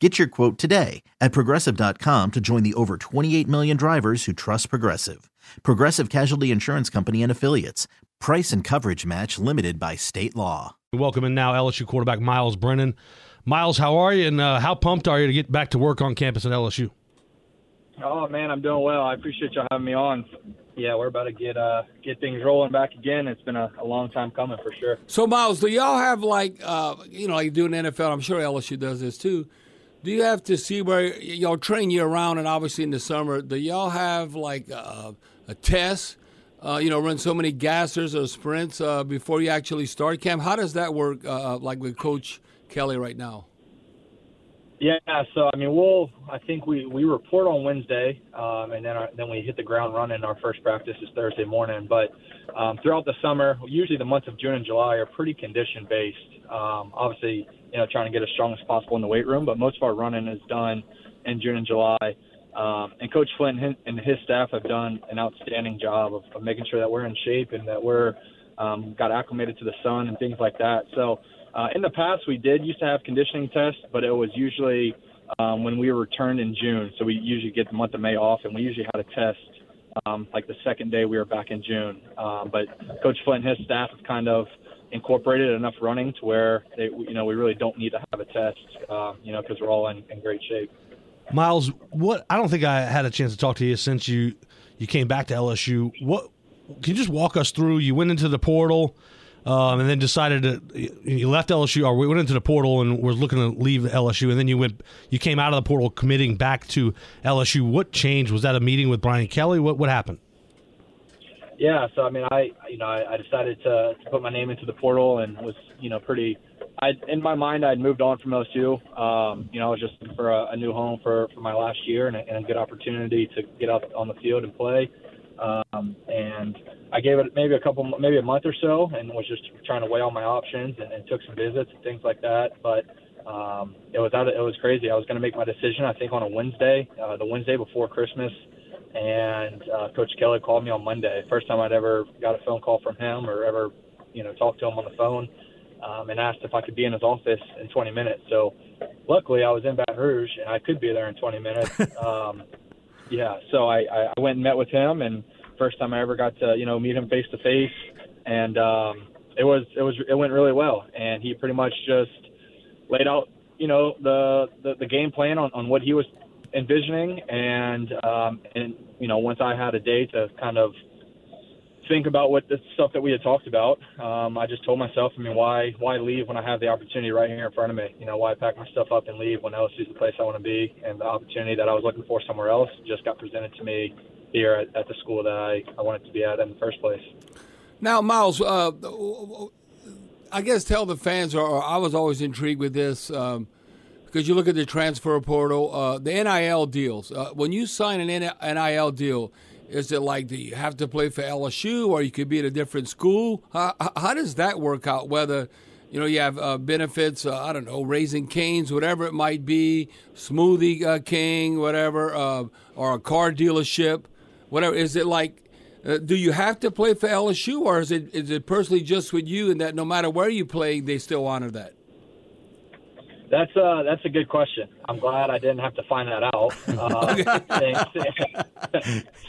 Get your quote today at progressive.com to join the over 28 million drivers who trust Progressive. Progressive Casualty Insurance Company and Affiliates. Price and coverage match limited by state law. Welcome in now LSU quarterback Miles Brennan. Miles, how are you, and uh, how pumped are you to get back to work on campus at LSU? Oh man, I'm doing well. I appreciate y'all having me on. Yeah, we're about to get uh get things rolling back again. It's been a, a long time coming for sure. So Miles, do y'all have like uh you know like you do in the NFL? I'm sure LSU does this too. Do you have to see where y'all train year round and obviously in the summer? Do y'all have like a, a test? Uh, you know, run so many gassers or sprints uh, before you actually start camp. How does that work? Uh, like with Coach Kelly right now? Yeah, so I mean, we'll. I think we we report on Wednesday, um, and then our, then we hit the ground running. Our first practice is Thursday morning. But um, throughout the summer, usually the months of June and July are pretty condition based. Um, obviously, you know, trying to get as strong as possible in the weight room, but most of our running is done in June and July. Um, and Coach Flint and his staff have done an outstanding job of, of making sure that we're in shape and that we're um, got acclimated to the sun and things like that. So uh, in the past, we did used to have conditioning tests, but it was usually um, when we returned in June. So we usually get the month of May off, and we usually had a test um, like the second day we were back in June. Um, but Coach Flint and his staff have kind of incorporated enough running to where they, you know we really don't need to have a test, uh, you know, because we're all in, in great shape. Miles, what I don't think I had a chance to talk to you since you you came back to LSU. What can you just walk us through? You went into the portal um, and then decided to you left LSU or we went into the portal and was looking to leave LSU, and then you went you came out of the portal committing back to LSU. What changed? Was that a meeting with Brian Kelly? What what happened? Yeah, so I mean, I you know I, I decided to, to put my name into the portal and was you know pretty. I in my mind I'd moved on from LSU. Um, you know, I was just looking for a, a new home for for my last year and a, and a good opportunity to get out on the field and play. Um, and I gave it maybe a couple, maybe a month or so, and was just trying to weigh all my options and, and took some visits and things like that. But um, it was out. It was crazy. I was going to make my decision. I think on a Wednesday, uh, the Wednesday before Christmas, and uh, Coach Kelly called me on Monday. First time I'd ever got a phone call from him or ever, you know, talked to him on the phone, um, and asked if I could be in his office in 20 minutes. So, luckily, I was in Baton Rouge and I could be there in 20 minutes. Um, yeah, so I, I went and met with him, and first time I ever got to you know meet him face to face, and um, it was it was it went really well, and he pretty much just laid out you know the the, the game plan on, on what he was envisioning, and um, and you know once I had a day to kind of think about what the stuff that we had talked about. Um, I just told myself, I mean, why why leave when I have the opportunity right here in front of me? You know, why pack my stuff up and leave when LSU is the place I want to be, and the opportunity that I was looking for somewhere else just got presented to me here at, at the school that I, I wanted to be at in the first place. Now, Miles, uh, I guess tell the fans, or, I was always intrigued with this. Um, because you look at the transfer portal, uh, the NIL deals. Uh, when you sign an NIL deal, is it like do you have to play for LSU or you could be at a different school? How, how does that work out? Whether you know you have uh, benefits, uh, I don't know, Raising Cane's, whatever it might be, Smoothie uh, King, whatever, uh, or a car dealership, whatever. Is it like? Do you have to play for LSU, or is it is it personally just with you, and that no matter where you play, they still honor that? That's uh that's a good question. I'm glad I didn't have to find that out. Uh, seeing,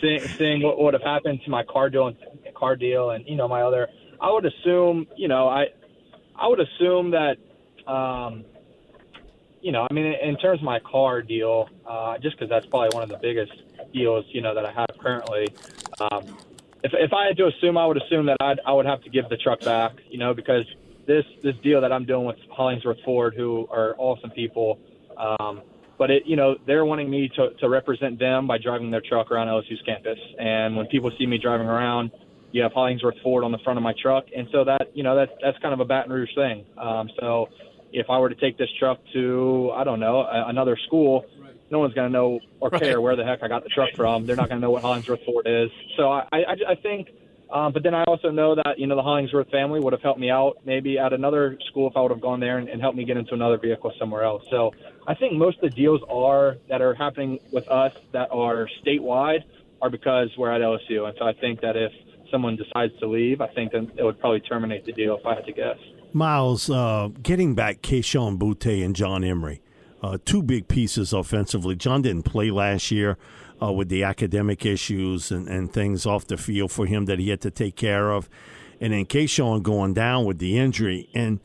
seeing, seeing, what would have happened to my car deal and car deal, and you know my other, I would assume, you know, I I would assume that, um, you know, I mean, in terms of my car deal, uh, just because that's probably one of the biggest deals, you know, that I have currently. Um, if if I had to assume, I would assume that I'd, I would have to give the truck back. You know, because this this deal that I'm doing with Hollingsworth Ford, who are awesome people. Um, but it, you know, they're wanting me to, to represent them by driving their truck around LSU's campus. And when people see me driving around, you have Hollingsworth Ford on the front of my truck, and so that you know that's that's kind of a Baton Rouge thing. Um, so if I were to take this truck to I don't know a, another school, no one's going to know or care Right. where the heck I got the truck from. They're not going to know what Hollingsworth Ford is. So I I, I think. Um, but then I also know that you know the Hollingsworth family would have helped me out maybe at another school if I would have gone there and, and helped me get into another vehicle somewhere else. So I think most of the deals are that are happening with us that are statewide are because we're at LSU, and so I think that if someone decides to leave, I think then it would probably terminate the deal if I had to guess. Miles, uh, getting back Kayshon Boutte and John Emery, uh, two big pieces offensively. John didn't play last year uh, with the academic issues and, and things off the field for him that he had to take care of. And then Kayshon going down with the injury. And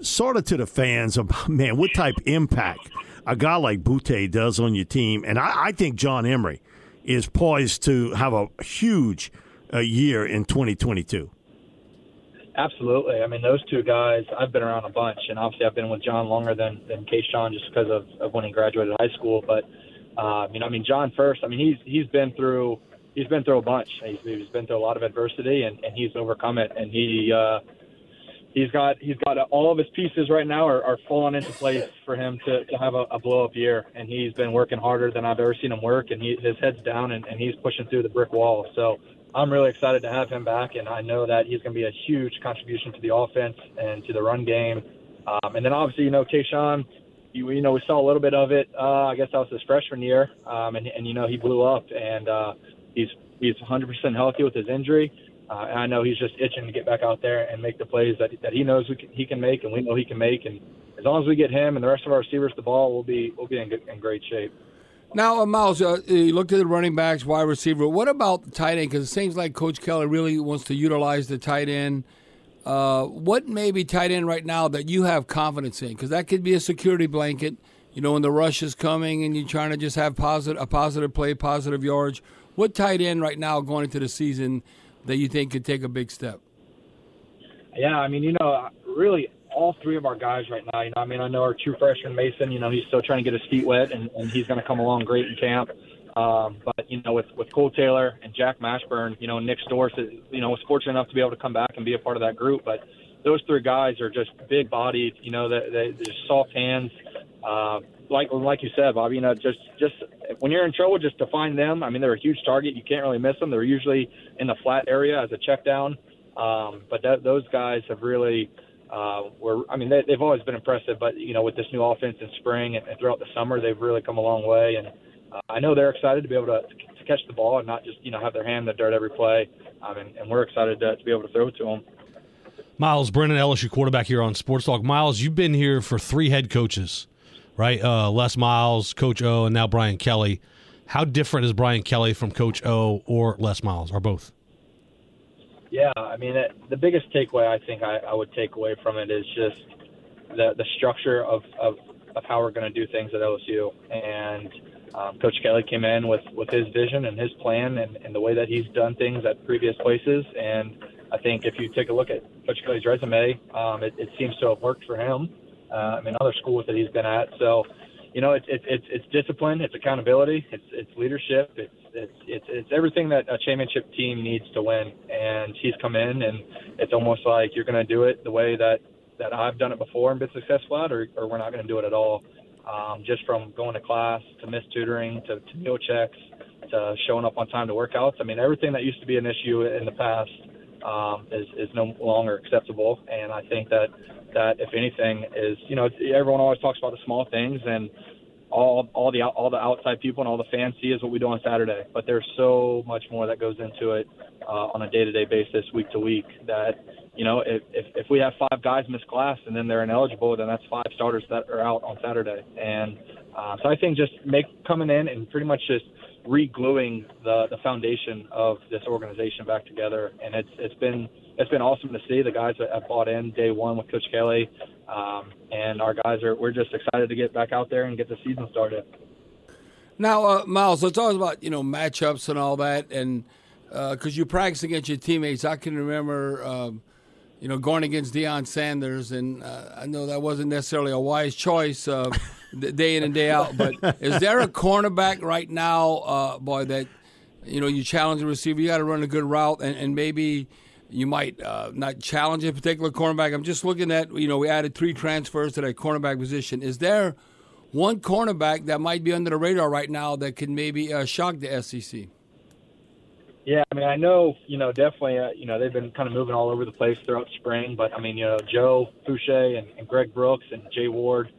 sort of to the fans about, man, what type impact a guy like Boutte does on your team. And I, I think John Emery is poised to have a huge uh, year in 2022. Absolutely. I mean, those two guys, I've been around a bunch, and obviously I've been with John longer than than Kayshon just because of, of when he graduated high school. But uh, you know, I mean, John first. I mean, he's he's been through he's been through a bunch. He's, he's been through a lot of adversity, and, and he's overcome it. And he uh, he's got he's got all of his pieces right now are, are falling into place for him to, to have a, a blow up year. And he's been working harder than I've ever seen him work, and he, his head's down, and, and he's pushing through the brick wall. So I'm really excited to have him back, and I know that he's going to be a huge contribution to the offense and to the run game. Um, and then obviously, you know, Kayshon, you, you know, we saw a little bit of it. Uh, I guess that was his freshman year, um, and, and you know, he blew up, and uh, he's he's 100% healthy with his injury. Uh, and I know he's just itching to get back out there and make the plays that that he knows we can, he can make, and we know he can make. And as long as we get him and the rest of our receivers the ball, we'll be we'll be in, good, in great shape. Now, uh, Miles, uh, you looked at the running backs, wide receiver. What about the tight end? Because it seems like Coach Kelly really wants to utilize the tight end. Uh, what may be tight end right now that you have confidence in? Because that could be a security blanket. You know, when the rush is coming and you're trying to just have positive a positive play, positive yards. What tight end right now going into the season that you think could take a big step? Yeah, I mean, you know, really all three of our guys right now. You know, I mean, I know our true freshman Mason. You know, he's still trying to get his feet wet, and, and he's going to come along great in camp. Um, but you know, with with Cole Taylor and Jack Mashburn, you know, Nick Storz, you know, was fortunate enough to be able to come back and be a part of that group. But those three guys are just big bodied. You know, they, they, they're soft hands. Uh, like like you said, Bob. You know, just just when you're in trouble, just to find them. I mean, they're a huge target. You can't really miss them. They're usually in the flat area as a check down. Um, but that, those guys have really uh, were. I mean, they, they've always been impressive. But you know, with this new offense in spring and, and throughout the summer, they've really come a long way. And uh, I know they're excited to be able to, to catch the ball and not just you know have their hand in the dirt every play. Um, and, and we're excited to, to be able to throw it to them. Miles Brennan, LSU quarterback here on Sports Talk. Miles, you've been here for three head coaches, right? Uh, Les Miles, Coach O, and now Brian Kelly. How different is Brian Kelly from Coach O or Les Miles, or both? Yeah, I mean, it, the biggest takeaway I think I, I would take away from it is just the the structure of of, of how we're going to do things at LSU. And um, Coach Kelly came in with with his vision and his plan and, and the way that he's done things at previous places. And I think if you take a look at Coach Kelly's resume, um, it, it seems to have worked for him. Uh, I mean, other schools that he's been at. So, you know, it's it's it's it's discipline, it's accountability, it's it's leadership, it's it's it's it's everything that a championship team needs to win. And he's come in, and it's almost like you're going to do it the way that that I've done it before and been successful at, or or we're not going to do it at all. Um, just from going to class to miss tutoring to, to meal checks to showing up on time to workouts. I mean, everything that used to be an issue in the past um, is is no longer acceptable. And I think that that if anything is you know everyone always talks about the small things and all all the all the outside people and all the fans see is what we do on Saturday. But there's so much more that goes into it uh, on a day-to-day basis, week to week. That you know, if, if if we have five guys miss class and then they're ineligible, then that's five starters that are out on Saturday. And uh, so I think just make coming in and pretty much just re-gluing the the foundation of this organization back together. And it's it's been it's been awesome to see the guys that have bought in day one with Coach Kelly. Um, and our guys are we're just excited to get back out there and get the season started. Now, uh, Miles, let's talk about you know matchups and all that. And because you practice against your teammates. I can remember, um, you know, going against Deion Sanders, and uh, I know that wasn't necessarily a wise choice uh, day in and day out. But is there a cornerback right now, uh, boy, that you know you challenge a receiver? You got to run a good route, and, and maybe you might uh, not challenge a particular cornerback. I'm just looking at, you know, we added three transfers to that cornerback position. Is there one cornerback that might be under the radar right now that could maybe uh, shock the SEC? Yeah, I mean, I know, you know, definitely, uh, you know, they've been kind of moving all over the place throughout spring, but I mean, you know, Joe Foucha and, and Greg Brooks and Jay Ward,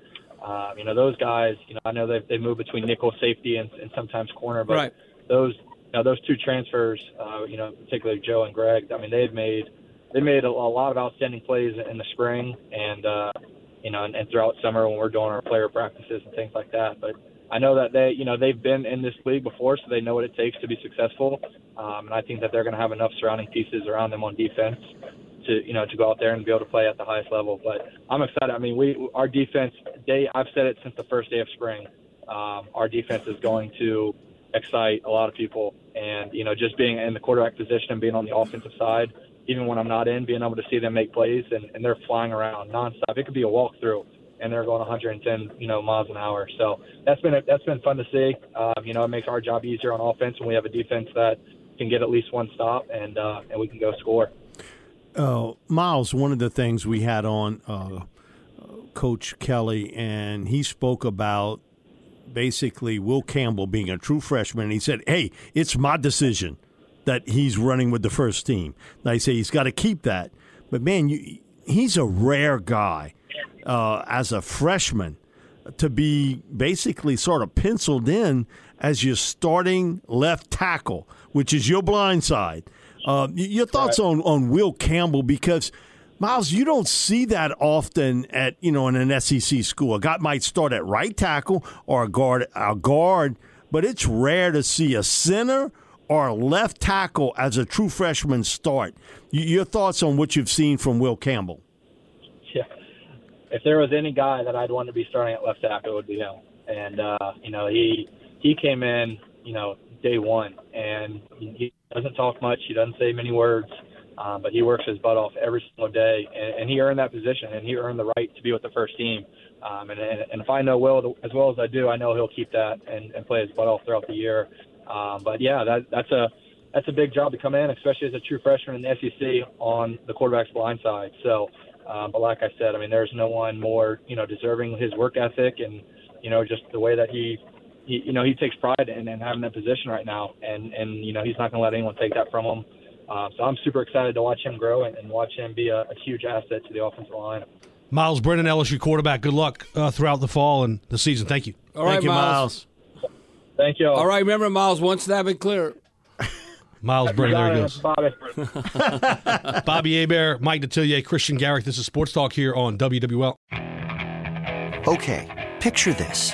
uh, you know, those guys, you know, I know they've they move between nickel safety and, and sometimes corner, but right. those, you know, those two transfers, uh, you know, particularly Joe and Greg, I mean, they've made they made a, a lot of outstanding plays in the spring and uh, you know, and, and throughout summer when we're doing our player practices and things like that, but I know that they, you know, they've been in this league before, so they know what it takes to be successful. Um, and I think that they're going to have enough surrounding pieces around them on defense to, you know, to go out there and be able to play at the highest level. But I'm excited. I mean, we, our defense, day, I've said it since the first day of spring. Um, our defense is going to excite a lot of people, and you know, just being in the quarterback position and being on the offensive side, even when I'm not in, being able to see them make plays and, and they're flying around nonstop. It could be a walkthrough and they're going 110, you know, miles an hour. So that's been that's been fun to see. Um, you know, it makes our job easier on offense when we have a defense that can get at least one stop and uh, and we can go score. Uh, Miles, one of the things we had on uh, Coach Kelly, and he spoke about basically Will Campbell being a true freshman. And he said, "Hey, it's my decision that he's running with the first team." And I say he's got to keep that, but man, you, he's a rare guy uh, as a freshman to be basically sort of penciled in as your starting left tackle, which is your blind side. Uh, your thoughts right. on, on Will Campbell because Miles, you don't see that often at you know in an SEC school. A guy might start at right tackle or a guard, a guard, but it's rare to see a center or a left tackle as a true freshman start. Your thoughts on what you've seen from Will Campbell? Yeah, if there was any guy that I'd want to be starting at left tackle, it would be him. And uh, you know, he he came in, you know, day one, and he doesn't talk much. He doesn't say many words, um, but he works his butt off every single day, and, and he earned that position, and he earned the right to be with the first team. Um, and, and, and if I know Will as well as I do, I know he'll keep that and, and play his butt off throughout the year. Um, but yeah, that, that's a that's a big job to come in, especially as a true freshman in the SEC on the quarterback's blind side. So um, but like I said, I mean, there's no one more, you know, deserving his work ethic and, you know, just the way that he, he you know, he takes pride in, in having that position right now. And, and, you know, he's not going to let anyone take that from him. Uh, so I'm super excited to watch him grow and, and watch him be a, a, huge asset to the offensive line. Miles Brennan, LSU quarterback. Good luck uh, throughout the fall and the season. Thank you. All right, Thank you, Miles. Miles. Thank you. All. all right, remember, Miles, once that been clear. Miles Brennan, there he goes. Bobby. Bobby Hebert, Mike Detillier, Christian Garic. This is Sports Talk here on WWL. Okay, picture this.